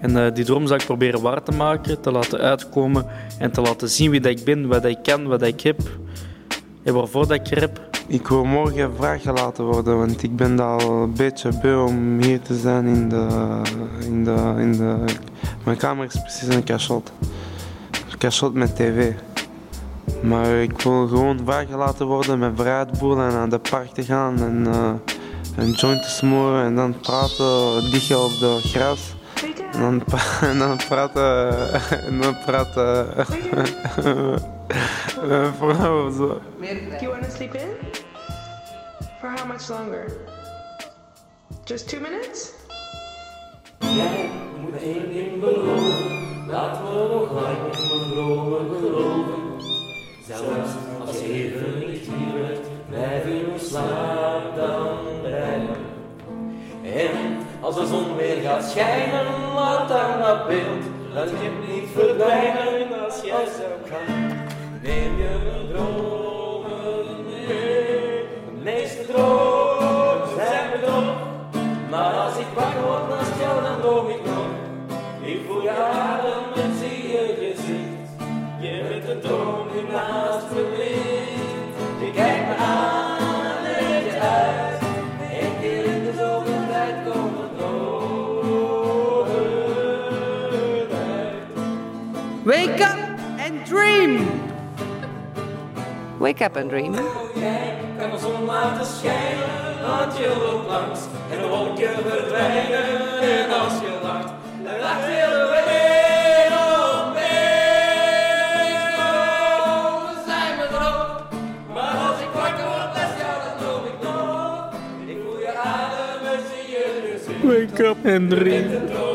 En eh, die droom zal ik proberen waar te maken, te laten uitkomen en te laten zien wie dat ik ben, wat ik kan, wat ik heb en waarvoor dat ik rap. Ik wil morgen vrijgelaten worden, want ik ben al een beetje beu om hier te zijn in de... In de, in de mijn kamer is precies een cachot. Een cachot met tv. Maar ik wil gewoon vrijgelaten worden met vrijheid voelen en naar de park te gaan en eh, een joint te smoren en dan praten, liggen op de gras. En en dan praten, en dan praten, eh, vrouwen zo. Do you want to sleep in? For how much longer? Just two minutes? Jij moet één ding beloven, laat me nog lang in mijn dromen geloven. Zelfs als je even niet hier bent, blijf in mijn slaap dan breien. En als de zon weer gaat schijnen, laat dan dat beeld, dat je niet verdwijnen als jij zou gaan. Neem je mijn dromen mee, de meeste dromen Wake up and dream! Jij kan de zon laten schijnen, want je loopt langs en de wolken verdwijnen. En als je lacht, dan lacht heel de wereld mee. We zijn me droog, maar als ik wakker word, les jou, dan droom ik nog. Ik voel je adem en zie je gezicht. Wake up and dream.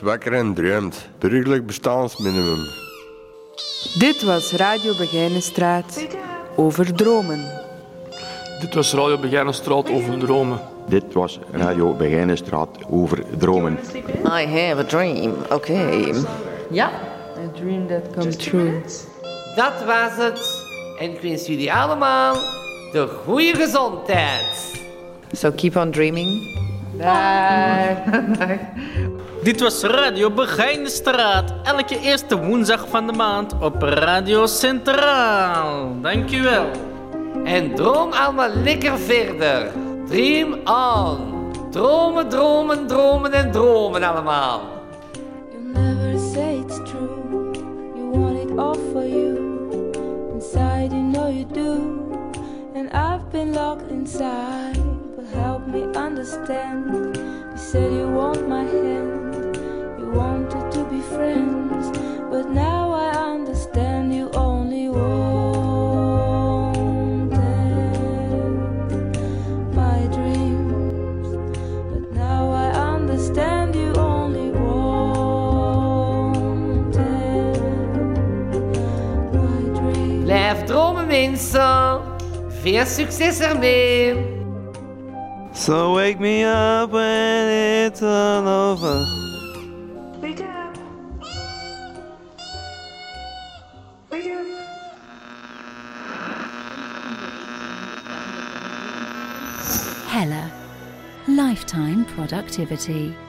Wakker en droomt. Burgerlijk bestaansminimum. Dit was Radio Begijnenstraat over dromen. Dit was Radio Begijnenstraat over dromen. Dit was Radio Begijnenstraat over dromen. I have a dream. Oké. Ja. A dream that come true. Dat was het. En ik wens jullie allemaal de goede gezondheid. So keep on dreaming. Dit was Radio Begijnenstraat. Elke eerste woensdag van de maand op Radio Centraal. Dankjewel. En droom allemaal lekker verder. Dream on. Dromen, dromen, dromen en dromen allemaal. never say it's true. You want it all for you. Inside, you know you do. And I've been locked inside. But help me understand. You said you want my hand. But now I understand you only wanted my dreams. But now I understand you only wanted my dreams. Blijf dromen mensen. Veel succes ermee. So wake me up when it's all over. Lifetime productivity.